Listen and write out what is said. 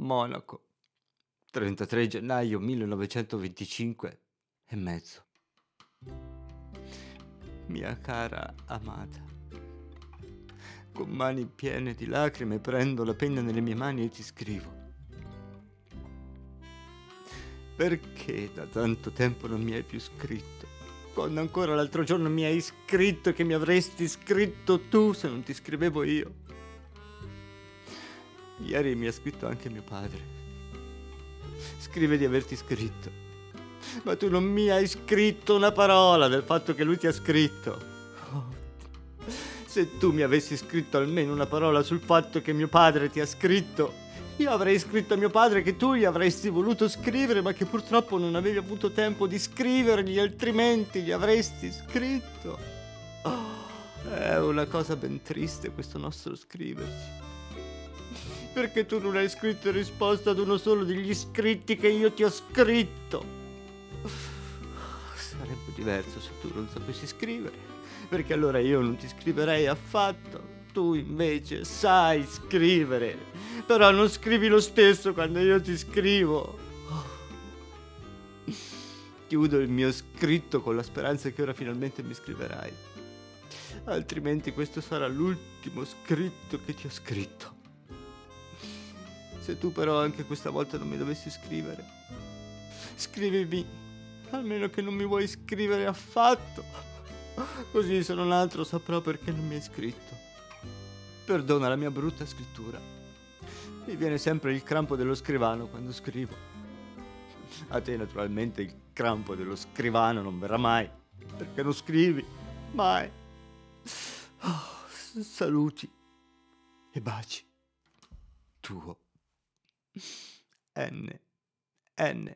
Monaco, 33 gennaio 1925 e mezzo. Mia cara amata, con mani piene di lacrime prendo la penna nelle mie mani e ti scrivo. Perché da tanto tempo non mi hai più scritto? Quando ancora l'altro giorno mi hai scritto che mi avresti scritto tu se non ti scrivevo io. Ieri mi ha scritto anche mio padre. Scrive di averti scritto. Ma tu non mi hai scritto una parola del fatto che lui ti ha scritto. Se tu mi avessi scritto almeno una parola sul fatto che mio padre ti ha scritto, io avrei scritto a mio padre che tu gli avresti voluto scrivere, ma che purtroppo non avevi avuto tempo di scrivergli, altrimenti gli avresti scritto. Oh, è una cosa ben triste questo nostro scriverci. Perché tu non hai scritto in risposta ad uno solo degli scritti che io ti ho scritto? Sarebbe diverso se tu non sapessi scrivere, perché allora io non ti scriverei affatto. Tu invece sai scrivere, però non scrivi lo stesso quando io ti scrivo. Chiudo il mio scritto con la speranza che ora finalmente mi scriverai. Altrimenti questo sarà l'ultimo scritto che ti ho scritto. Se tu però anche questa volta non mi dovessi scrivere, scrivimi, almeno che non mi vuoi scrivere affatto. Così se non altro saprò perché non mi hai scritto. Perdona la mia brutta scrittura. Mi viene sempre il crampo dello scrivano quando scrivo. A te naturalmente il crampo dello scrivano non verrà mai, perché non scrivi mai. Oh, saluti e baci. Tuo. N. N.